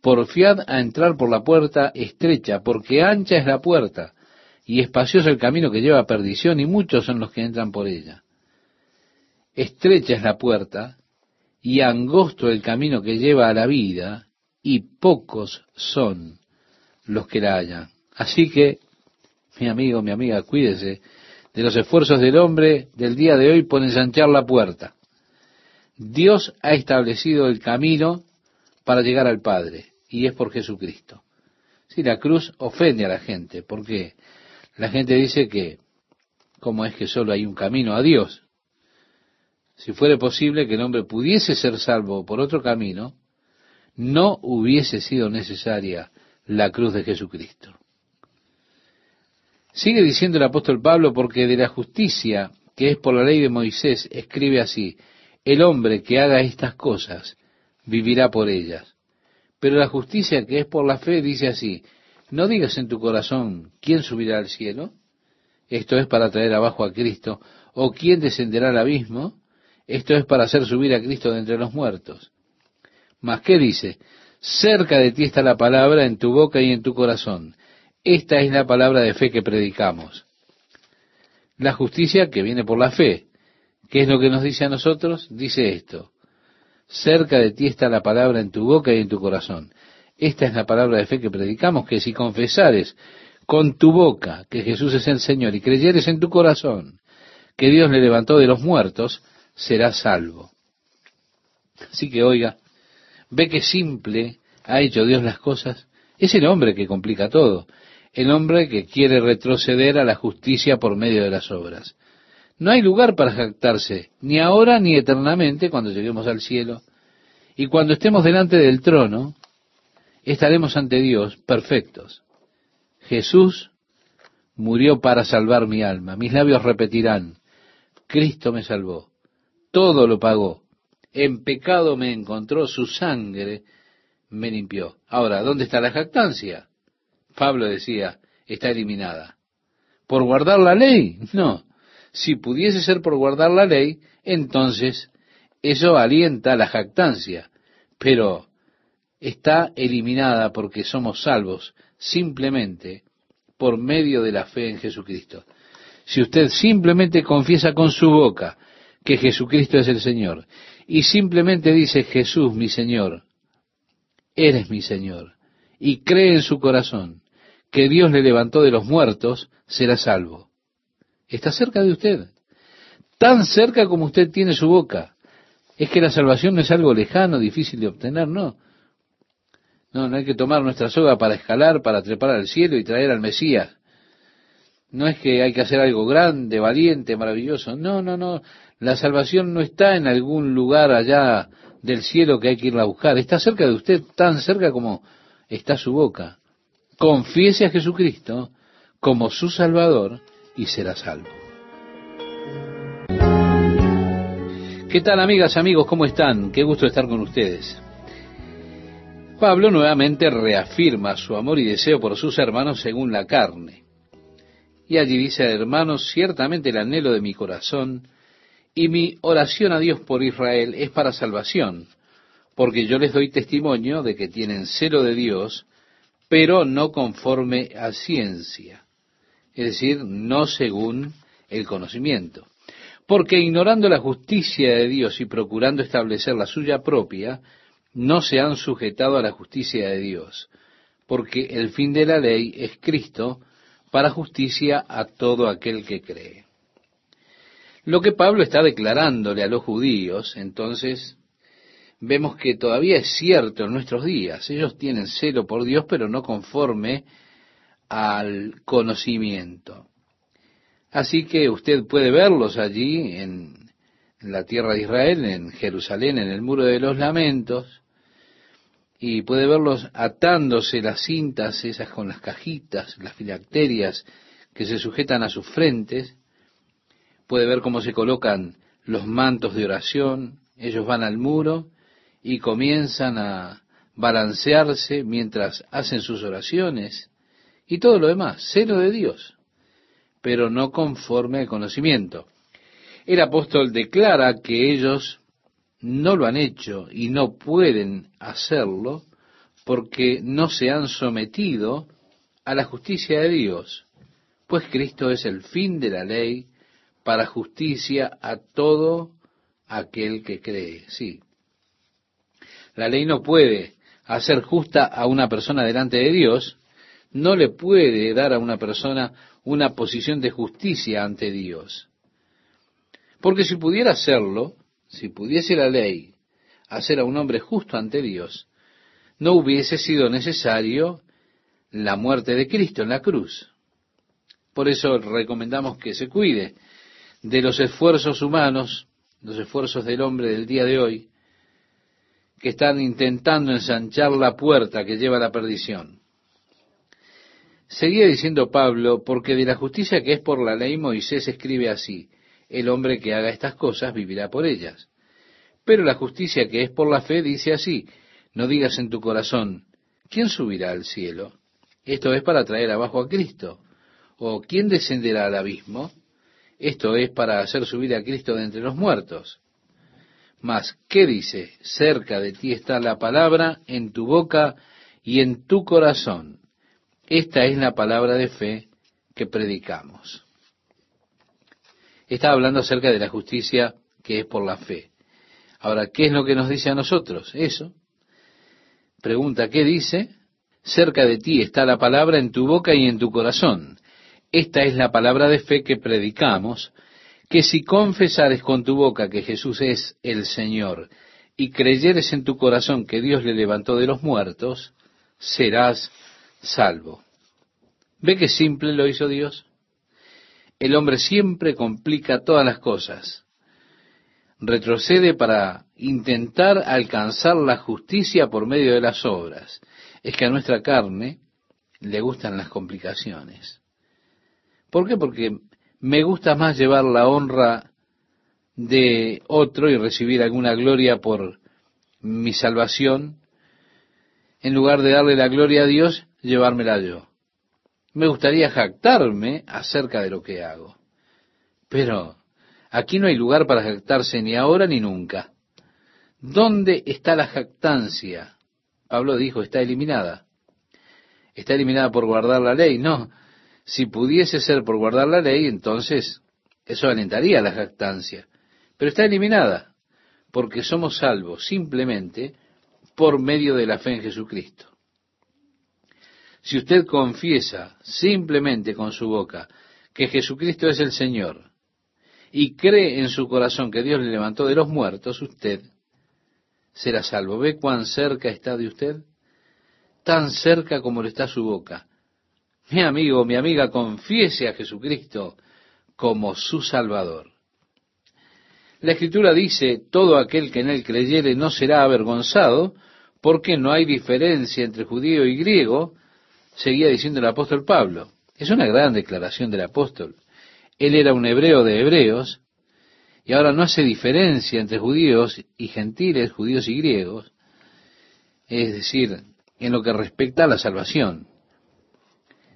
A: porfiad a entrar por la puerta estrecha, porque ancha es la puerta y espacioso el camino que lleva a perdición, y muchos son los que entran por ella. Estrecha es la puerta y angosto el camino que lleva a la vida, y pocos son los que la hallan. Así que, mi amigo, mi amiga, cuídese de los esfuerzos del hombre del día de hoy por ensanchar la puerta. Dios ha establecido el camino para llegar al Padre, y es por Jesucristo. Si la cruz ofende a la gente, ¿por qué? La gente dice que, ¿cómo es que solo hay un camino a Dios? Si fuera posible que el hombre pudiese ser salvo por otro camino, no hubiese sido necesaria la cruz de Jesucristo. Sigue diciendo el apóstol Pablo, porque de la justicia que es por la ley de Moisés, escribe así, el hombre que haga estas cosas vivirá por ellas. Pero la justicia que es por la fe dice así, no digas en tu corazón, ¿quién subirá al cielo? Esto es para traer abajo a Cristo. ¿O quién descenderá al abismo? Esto es para hacer subir a Cristo de entre los muertos. Mas, ¿qué dice? Cerca de ti está la palabra en tu boca y en tu corazón. Esta es la palabra de fe que predicamos. La justicia que viene por la fe. ¿Qué es lo que nos dice a nosotros? Dice esto. Cerca de ti está la palabra en tu boca y en tu corazón. Esta es la palabra de fe que predicamos, que si confesares con tu boca que Jesús es el Señor y creyeres en tu corazón que Dios le levantó de los muertos, serás salvo. Así que oiga, ve que simple ha hecho Dios las cosas. Es el hombre que complica todo, el hombre que quiere retroceder a la justicia por medio de las obras. No hay lugar para jactarse, ni ahora ni eternamente cuando lleguemos al cielo. Y cuando estemos delante del trono, estaremos ante Dios perfectos. Jesús murió para salvar mi alma. Mis labios repetirán, Cristo me salvó. Todo lo pagó. En pecado me encontró, su sangre me limpió. Ahora, ¿dónde está la jactancia? Pablo decía, está eliminada. ¿Por guardar la ley? No. Si pudiese ser por guardar la ley, entonces eso alienta la jactancia. Pero está eliminada porque somos salvos simplemente por medio de la fe en Jesucristo. Si usted simplemente confiesa con su boca que Jesucristo es el Señor y simplemente dice Jesús mi Señor, eres mi Señor, y cree en su corazón que Dios le levantó de los muertos, será salvo. Está cerca de usted, tan cerca como usted tiene su boca. Es que la salvación no es algo lejano, difícil de obtener, no. No, no hay que tomar nuestra soga para escalar, para trepar al cielo y traer al Mesías. No es que hay que hacer algo grande, valiente, maravilloso. No, no, no. La salvación no está en algún lugar allá del cielo que hay que irla a buscar. Está cerca de usted, tan cerca como está su boca. Confiese a Jesucristo como su Salvador y será salvo. ¿Qué tal amigas, amigos? ¿Cómo están? Qué gusto estar con ustedes. Pablo nuevamente reafirma su amor y deseo por sus hermanos según la carne. Y allí dice, hermanos, ciertamente el anhelo de mi corazón y mi oración a Dios por Israel es para salvación, porque yo les doy testimonio de que tienen celo de Dios, pero no conforme a ciencia, es decir, no según el conocimiento. Porque ignorando la justicia de Dios y procurando establecer la suya propia, no se han sujetado a la justicia de Dios, porque el fin de la ley es Cristo para justicia a todo aquel que cree. Lo que Pablo está declarándole a los judíos, entonces, vemos que todavía es cierto en nuestros días. Ellos tienen celo por Dios, pero no conforme al conocimiento. Así que usted puede verlos allí en la tierra de Israel, en Jerusalén, en el muro de los lamentos, y puede verlos atándose las cintas, esas con las cajitas, las filacterias que se sujetan a sus frentes, puede ver cómo se colocan los mantos de oración, ellos van al muro y comienzan a balancearse mientras hacen sus oraciones y todo lo demás, cero de Dios, pero no conforme al conocimiento. El apóstol declara que ellos no lo han hecho y no pueden hacerlo porque no se han sometido a la justicia de Dios, pues Cristo es el fin de la ley para justicia a todo aquel que cree. Sí. La ley no puede hacer justa a una persona delante de Dios, no le puede dar a una persona una posición de justicia ante Dios. Porque si pudiera hacerlo, si pudiese la ley hacer a un hombre justo ante Dios, no hubiese sido necesario la muerte de Cristo en la cruz. Por eso recomendamos que se cuide de los esfuerzos humanos, los esfuerzos del hombre del día de hoy, que están intentando ensanchar la puerta que lleva a la perdición. Seguía diciendo Pablo, porque de la justicia que es por la ley Moisés escribe así, el hombre que haga estas cosas vivirá por ellas. Pero la justicia que es por la fe dice así, no digas en tu corazón, ¿quién subirá al cielo? Esto es para traer abajo a Cristo. ¿O quién descenderá al abismo? Esto es para hacer subir a Cristo de entre los muertos. Mas, ¿qué dice? Cerca de ti está la palabra en tu boca y en tu corazón. Esta es la palabra de fe que predicamos. Está hablando acerca de la justicia que es por la fe. Ahora, ¿qué es lo que nos dice a nosotros? Eso. Pregunta, ¿qué dice? Cerca de ti está la palabra en tu boca y en tu corazón. Esta es la palabra de fe que predicamos, que si confesares con tu boca que Jesús es el Señor y creyeres en tu corazón que Dios le levantó de los muertos, serás salvo. ¿Ve qué simple lo hizo Dios? el hombre siempre complica todas las cosas. Retrocede para intentar alcanzar la justicia por medio de las obras. Es que a nuestra carne le gustan las complicaciones. ¿Por qué? Porque me gusta más llevar la honra de otro y recibir alguna gloria por mi salvación, en lugar de darle la gloria a Dios, llevármela yo. Me gustaría jactarme acerca de lo que hago. Pero aquí no hay lugar para jactarse ni ahora ni nunca. ¿Dónde está la jactancia? Pablo dijo, está eliminada. ¿Está eliminada por guardar la ley? No. Si pudiese ser por guardar la ley, entonces eso alentaría la jactancia. Pero está eliminada, porque somos salvos simplemente por medio de la fe en Jesucristo. Si usted confiesa simplemente con su boca que Jesucristo es el Señor y cree en su corazón que Dios le levantó de los muertos, usted será salvo. ¿Ve cuán cerca está de usted? Tan cerca como lo está su boca. Mi amigo, mi amiga, confiese a Jesucristo como su Salvador. La Escritura dice, todo aquel que en él creyere no será avergonzado, porque no hay diferencia entre judío y griego, seguía diciendo el apóstol Pablo. Es una gran declaración del apóstol. Él era un hebreo de hebreos y ahora no hace diferencia entre judíos y gentiles, judíos y griegos, es decir, en lo que respecta a la salvación.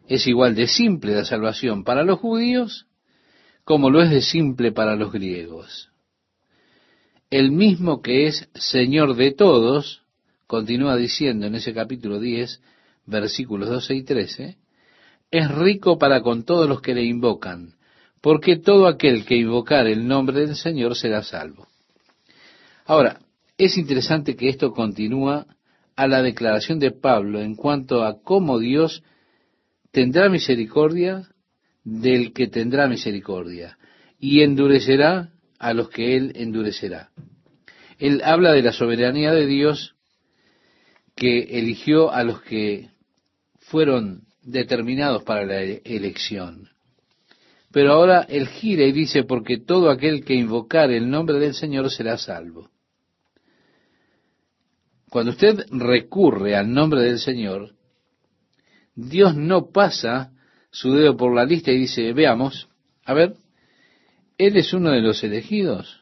A: Es igual de simple la salvación para los judíos como lo es de simple para los griegos. El mismo que es Señor de todos, continúa diciendo en ese capítulo 10, versículos 12 y 13, es rico para con todos los que le invocan, porque todo aquel que invocar el nombre del Señor será salvo. Ahora, es interesante que esto continúa a la declaración de Pablo en cuanto a cómo Dios tendrá misericordia del que tendrá misericordia y endurecerá a los que él endurecerá. Él habla de la soberanía de Dios que eligió a los que fueron determinados para la elección. Pero ahora él gira y dice, porque todo aquel que invocar el nombre del Señor será salvo. Cuando usted recurre al nombre del Señor, Dios no pasa su dedo por la lista y dice, veamos, a ver, ¿Él es uno de los elegidos?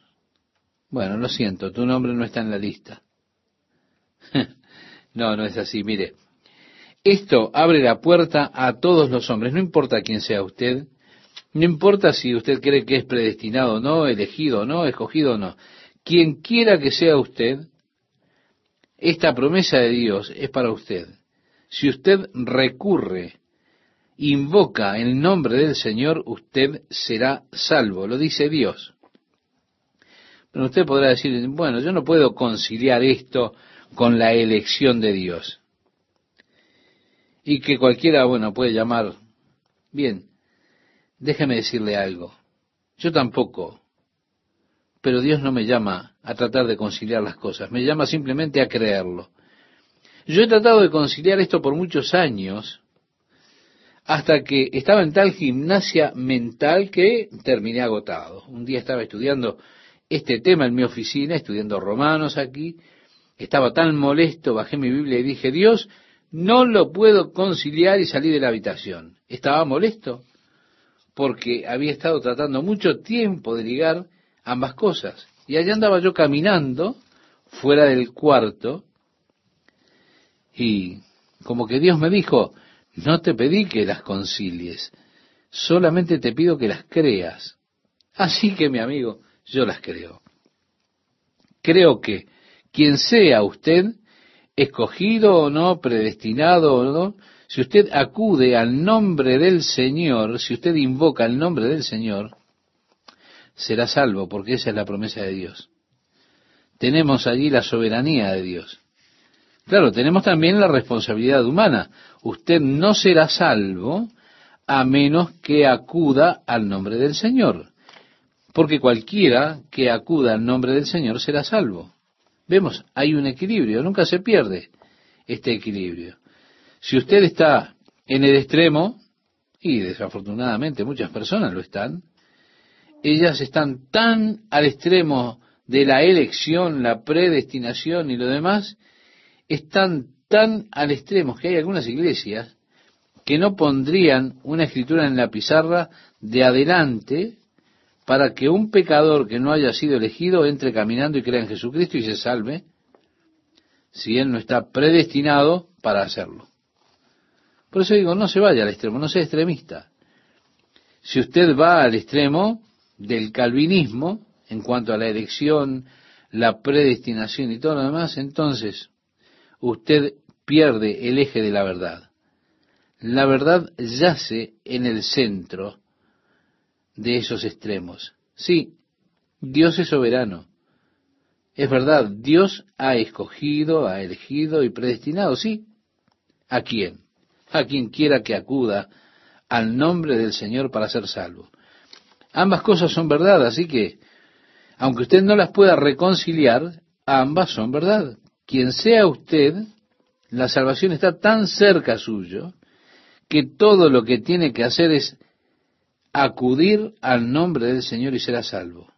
A: Bueno, lo siento, tu nombre no está en la lista. [laughs] no, no es así. Mire, esto abre la puerta a todos los hombres, no importa quién sea usted, no importa si usted cree que es predestinado o no, elegido o no, escogido o no. Quien quiera que sea usted, esta promesa de Dios es para usted. Si usted recurre, invoca el nombre del Señor, usted será salvo, lo dice Dios. Pero usted podrá decir, bueno, yo no puedo conciliar esto con la elección de Dios. Y que cualquiera, bueno, puede llamar, bien, déjeme decirle algo, yo tampoco, pero Dios no me llama a tratar de conciliar las cosas, me llama simplemente a creerlo. Yo he tratado de conciliar esto por muchos años, hasta que estaba en tal gimnasia mental que terminé agotado. Un día estaba estudiando este tema en mi oficina, estudiando romanos aquí, estaba tan molesto, bajé mi Biblia y dije, Dios, no lo puedo conciliar y salí de la habitación. Estaba molesto porque había estado tratando mucho tiempo de ligar ambas cosas. Y allá andaba yo caminando fuera del cuarto y como que Dios me dijo, no te pedí que las concilies, solamente te pido que las creas. Así que mi amigo, yo las creo. Creo que quien sea usted, escogido o no, predestinado o no, si usted acude al nombre del Señor, si usted invoca el nombre del Señor, será salvo, porque esa es la promesa de Dios. Tenemos allí la soberanía de Dios. Claro, tenemos también la responsabilidad humana. Usted no será salvo a menos que acuda al nombre del Señor. Porque cualquiera que acuda al nombre del Señor será salvo. Vemos, hay un equilibrio, nunca se pierde este equilibrio. Si usted está en el extremo, y desafortunadamente muchas personas lo están, ellas están tan al extremo de la elección, la predestinación y lo demás, están tan al extremo que hay algunas iglesias que no pondrían una escritura en la pizarra de adelante para que un pecador que no haya sido elegido entre caminando y crea en Jesucristo y se salve, si él no está predestinado para hacerlo. Por eso digo, no se vaya al extremo, no sea extremista. Si usted va al extremo del calvinismo, en cuanto a la elección, la predestinación y todo lo demás, entonces usted pierde el eje de la verdad. La verdad yace en el centro de esos extremos. Sí, Dios es soberano. Es verdad, Dios ha escogido, ha elegido y predestinado, sí. ¿A quién? A quien quiera que acuda al nombre del Señor para ser salvo. Ambas cosas son verdad, así que, aunque usted no las pueda reconciliar, ambas son verdad. Quien sea usted, la salvación está tan cerca suyo, que todo lo que tiene que hacer es acudir al nombre del Señor y será salvo.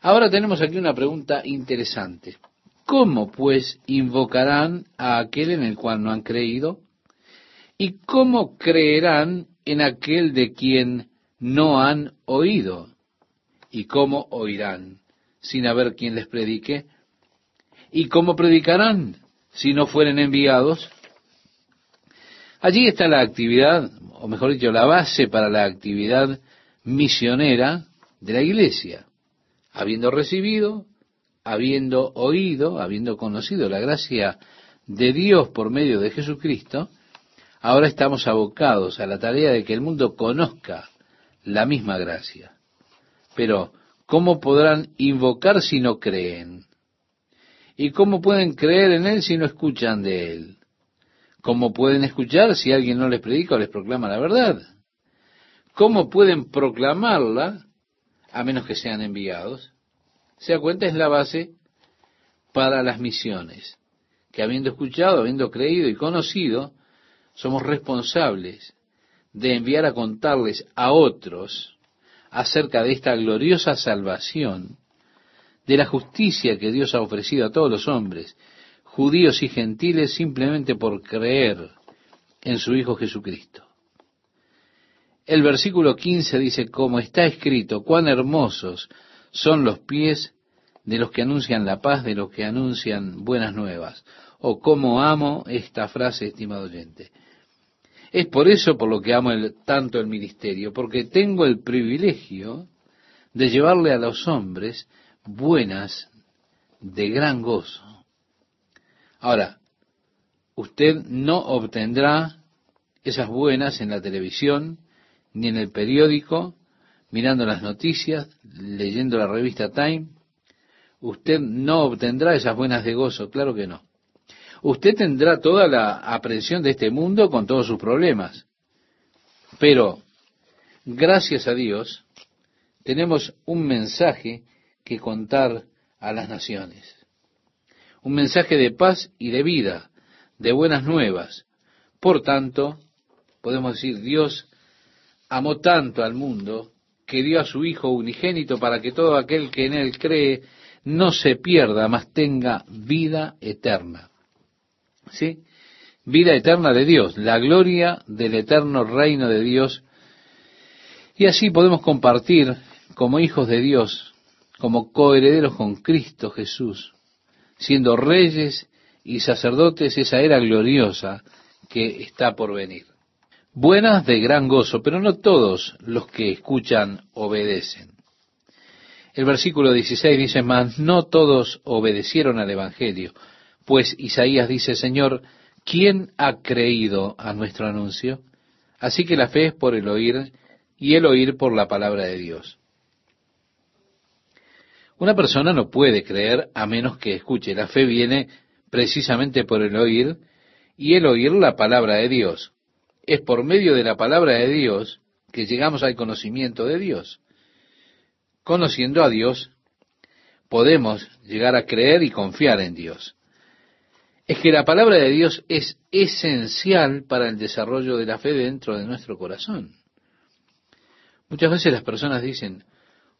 A: Ahora tenemos aquí una pregunta interesante. ¿Cómo pues invocarán a aquel en el cual no han creído? ¿Y cómo creerán en aquel de quien no han oído? ¿Y cómo oirán sin haber quien les predique? ¿Y cómo predicarán si no fueren enviados? Allí está la actividad, o mejor dicho, la base para la actividad misionera de la iglesia. Habiendo recibido, habiendo oído, habiendo conocido la gracia de Dios por medio de Jesucristo, ahora estamos abocados a la tarea de que el mundo conozca la misma gracia. Pero, ¿cómo podrán invocar si no creen? ¿Y cómo pueden creer en Él si no escuchan de Él? ¿Cómo pueden escuchar si alguien no les predica o les proclama la verdad? ¿Cómo pueden proclamarla a menos que sean enviados? Se da cuenta, es la base para las misiones, que habiendo escuchado, habiendo creído y conocido, somos responsables de enviar a contarles a otros acerca de esta gloriosa salvación, de la justicia que Dios ha ofrecido a todos los hombres, judíos y gentiles simplemente por creer en su Hijo Jesucristo. El versículo 15 dice, como está escrito, cuán hermosos son los pies de los que anuncian la paz, de los que anuncian buenas nuevas. O cómo amo esta frase, estimado oyente. Es por eso por lo que amo tanto el ministerio, porque tengo el privilegio de llevarle a los hombres buenas de gran gozo. Ahora, usted no obtendrá esas buenas en la televisión, ni en el periódico, mirando las noticias, leyendo la revista Time. Usted no obtendrá esas buenas de gozo, claro que no. Usted tendrá toda la aprensión de este mundo con todos sus problemas. Pero, gracias a Dios, tenemos un mensaje que contar a las naciones. Un mensaje de paz y de vida, de buenas nuevas. Por tanto, podemos decir, Dios amó tanto al mundo que dio a su Hijo unigénito para que todo aquel que en Él cree no se pierda, mas tenga vida eterna. ¿Sí? Vida eterna de Dios, la gloria del eterno reino de Dios. Y así podemos compartir como hijos de Dios, como coherederos con Cristo Jesús, siendo reyes y sacerdotes esa era gloriosa que está por venir. Buenas de gran gozo, pero no todos los que escuchan obedecen. El versículo 16 dice más, no todos obedecieron al Evangelio, pues Isaías dice, Señor, ¿quién ha creído a nuestro anuncio? Así que la fe es por el oír y el oír por la palabra de Dios. Una persona no puede creer a menos que escuche. La fe viene precisamente por el oír y el oír la palabra de Dios. Es por medio de la palabra de Dios que llegamos al conocimiento de Dios. Conociendo a Dios, podemos llegar a creer y confiar en Dios. Es que la palabra de Dios es esencial para el desarrollo de la fe dentro de nuestro corazón. Muchas veces las personas dicen,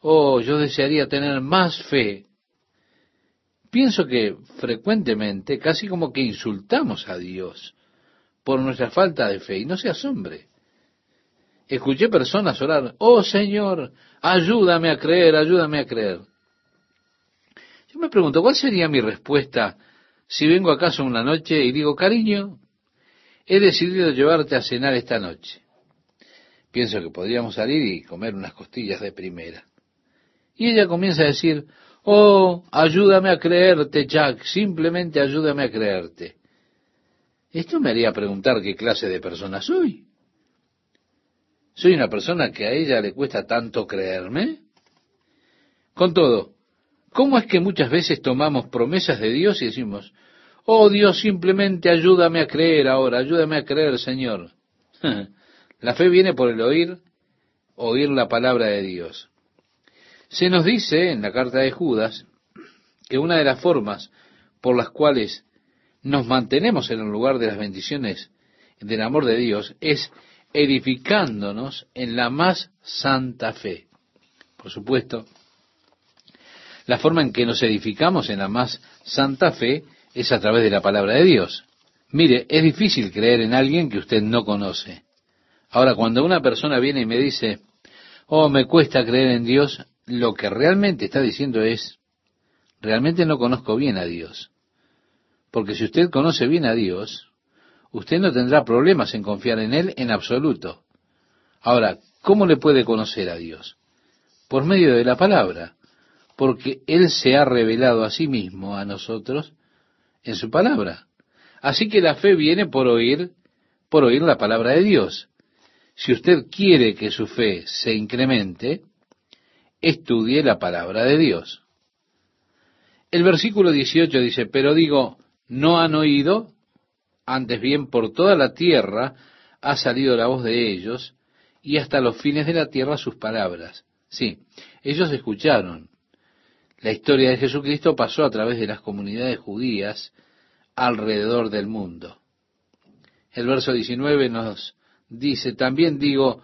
A: oh, yo desearía tener más fe. Pienso que frecuentemente, casi como que insultamos a Dios por nuestra falta de fe, y no se asombre. Escuché personas orar, oh Señor, ayúdame a creer, ayúdame a creer. Yo me pregunto, ¿cuál sería mi respuesta si vengo a casa una noche y digo, cariño, he decidido llevarte a cenar esta noche? Pienso que podríamos salir y comer unas costillas de primera. Y ella comienza a decir, oh, ayúdame a creerte, Jack, simplemente ayúdame a creerte. Esto me haría preguntar qué clase de persona soy. ¿Soy una persona que a ella le cuesta tanto creerme? Con todo, ¿cómo es que muchas veces tomamos promesas de Dios y decimos, oh Dios, simplemente ayúdame a creer ahora, ayúdame a creer, Señor? [laughs] la fe viene por el oír, oír la palabra de Dios. Se nos dice en la carta de Judas que una de las formas por las cuales nos mantenemos en el lugar de las bendiciones del amor de Dios es edificándonos en la más santa fe. Por supuesto, la forma en que nos edificamos en la más santa fe es a través de la palabra de Dios. Mire, es difícil creer en alguien que usted no conoce. Ahora, cuando una persona viene y me dice, oh, me cuesta creer en Dios, lo que realmente está diciendo es, realmente no conozco bien a Dios. Porque si usted conoce bien a Dios, usted no tendrá problemas en confiar en Él en absoluto. Ahora, ¿cómo le puede conocer a Dios? Por medio de la palabra, porque Él se ha revelado a sí mismo a nosotros en su palabra. Así que la fe viene por oír, por oír la palabra de Dios. Si usted quiere que su fe se incremente, estudie la palabra de Dios. El versículo 18 dice, pero digo, no han oído, antes bien por toda la tierra ha salido la voz de ellos, y hasta los fines de la tierra sus palabras. Sí, ellos escucharon. La historia de Jesucristo pasó a través de las comunidades judías alrededor del mundo. El verso 19 nos dice, también digo,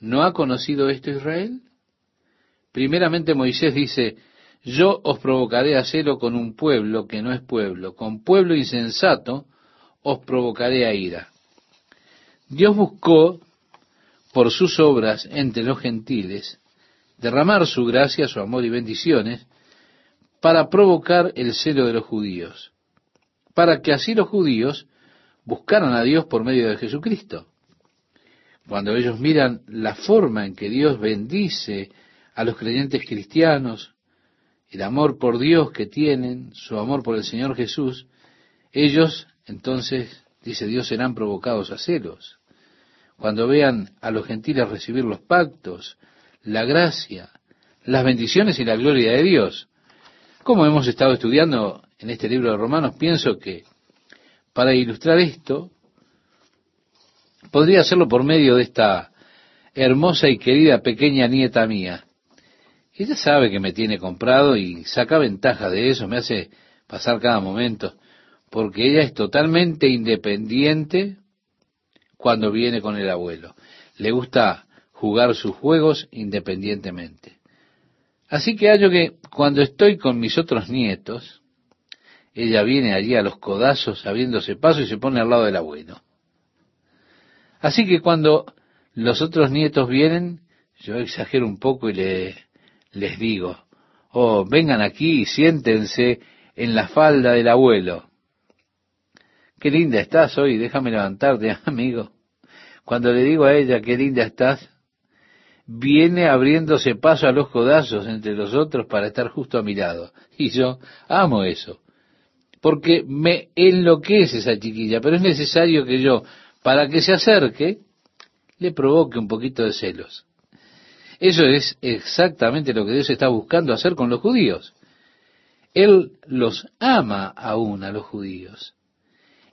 A: ¿no ha conocido esto Israel? Primeramente Moisés dice, yo os provocaré a celo con un pueblo que no es pueblo, con pueblo insensato os provocaré a ira. Dios buscó por sus obras entre los gentiles, derramar su gracia, su amor y bendiciones, para provocar el celo de los judíos, para que así los judíos buscaran a Dios por medio de Jesucristo. Cuando ellos miran la forma en que Dios bendice a los creyentes cristianos, el amor por Dios que tienen, su amor por el Señor Jesús, ellos entonces, dice Dios, serán provocados a celos. Cuando vean a los gentiles recibir los pactos, la gracia, las bendiciones y la gloria de Dios. Como hemos estado estudiando en este libro de Romanos, pienso que para ilustrar esto, podría hacerlo por medio de esta hermosa y querida pequeña nieta mía. Ella sabe que me tiene comprado y saca ventaja de eso, me hace pasar cada momento, porque ella es totalmente independiente cuando viene con el abuelo. Le gusta jugar sus juegos independientemente. Así que hallo que cuando estoy con mis otros nietos, ella viene allí a los codazos abriéndose paso y se pone al lado del abuelo. Así que cuando los otros nietos vienen, yo exagero un poco y le, les digo, oh, vengan aquí y siéntense en la falda del abuelo. Qué linda estás hoy, déjame levantarte, [laughs] amigo. Cuando le digo a ella, qué linda estás, viene abriéndose paso a los codazos entre los otros para estar justo a mi lado. Y yo amo eso, porque me enloquece esa chiquilla, pero es necesario que yo, para que se acerque, le provoque un poquito de celos. Eso es exactamente lo que Dios está buscando hacer con los judíos. Él los ama aún a los judíos.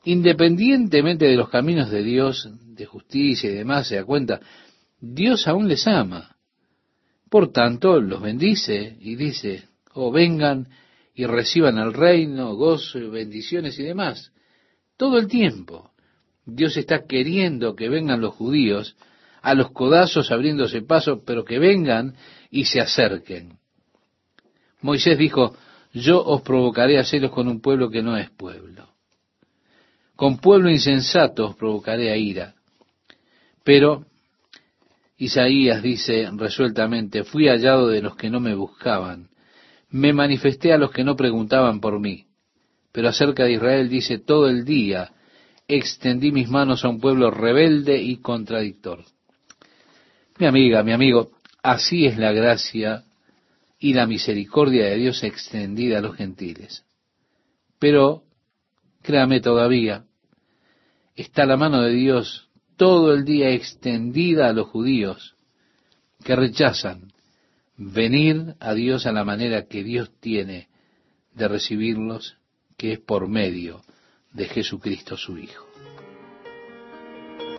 A: Independientemente de los caminos de Dios, de justicia y demás, se da cuenta, Dios aún les ama. Por tanto, los bendice y dice, oh, vengan y reciban el reino, gozo, bendiciones y demás. Todo el tiempo. Dios está queriendo que vengan los judíos a los codazos abriéndose paso, pero que vengan y se acerquen. Moisés dijo, yo os provocaré a celos con un pueblo que no es pueblo. Con pueblo insensato os provocaré a ira. Pero Isaías dice resueltamente, fui hallado de los que no me buscaban, me manifesté a los que no preguntaban por mí. Pero acerca de Israel dice, todo el día extendí mis manos a un pueblo rebelde y contradictor. Mi amiga, mi amigo, así es la gracia y la misericordia de Dios extendida a los gentiles. Pero, créame todavía, está la mano de Dios todo el día extendida a los judíos que rechazan venir a Dios a la manera que Dios tiene de recibirlos, que es por medio de Jesucristo su Hijo.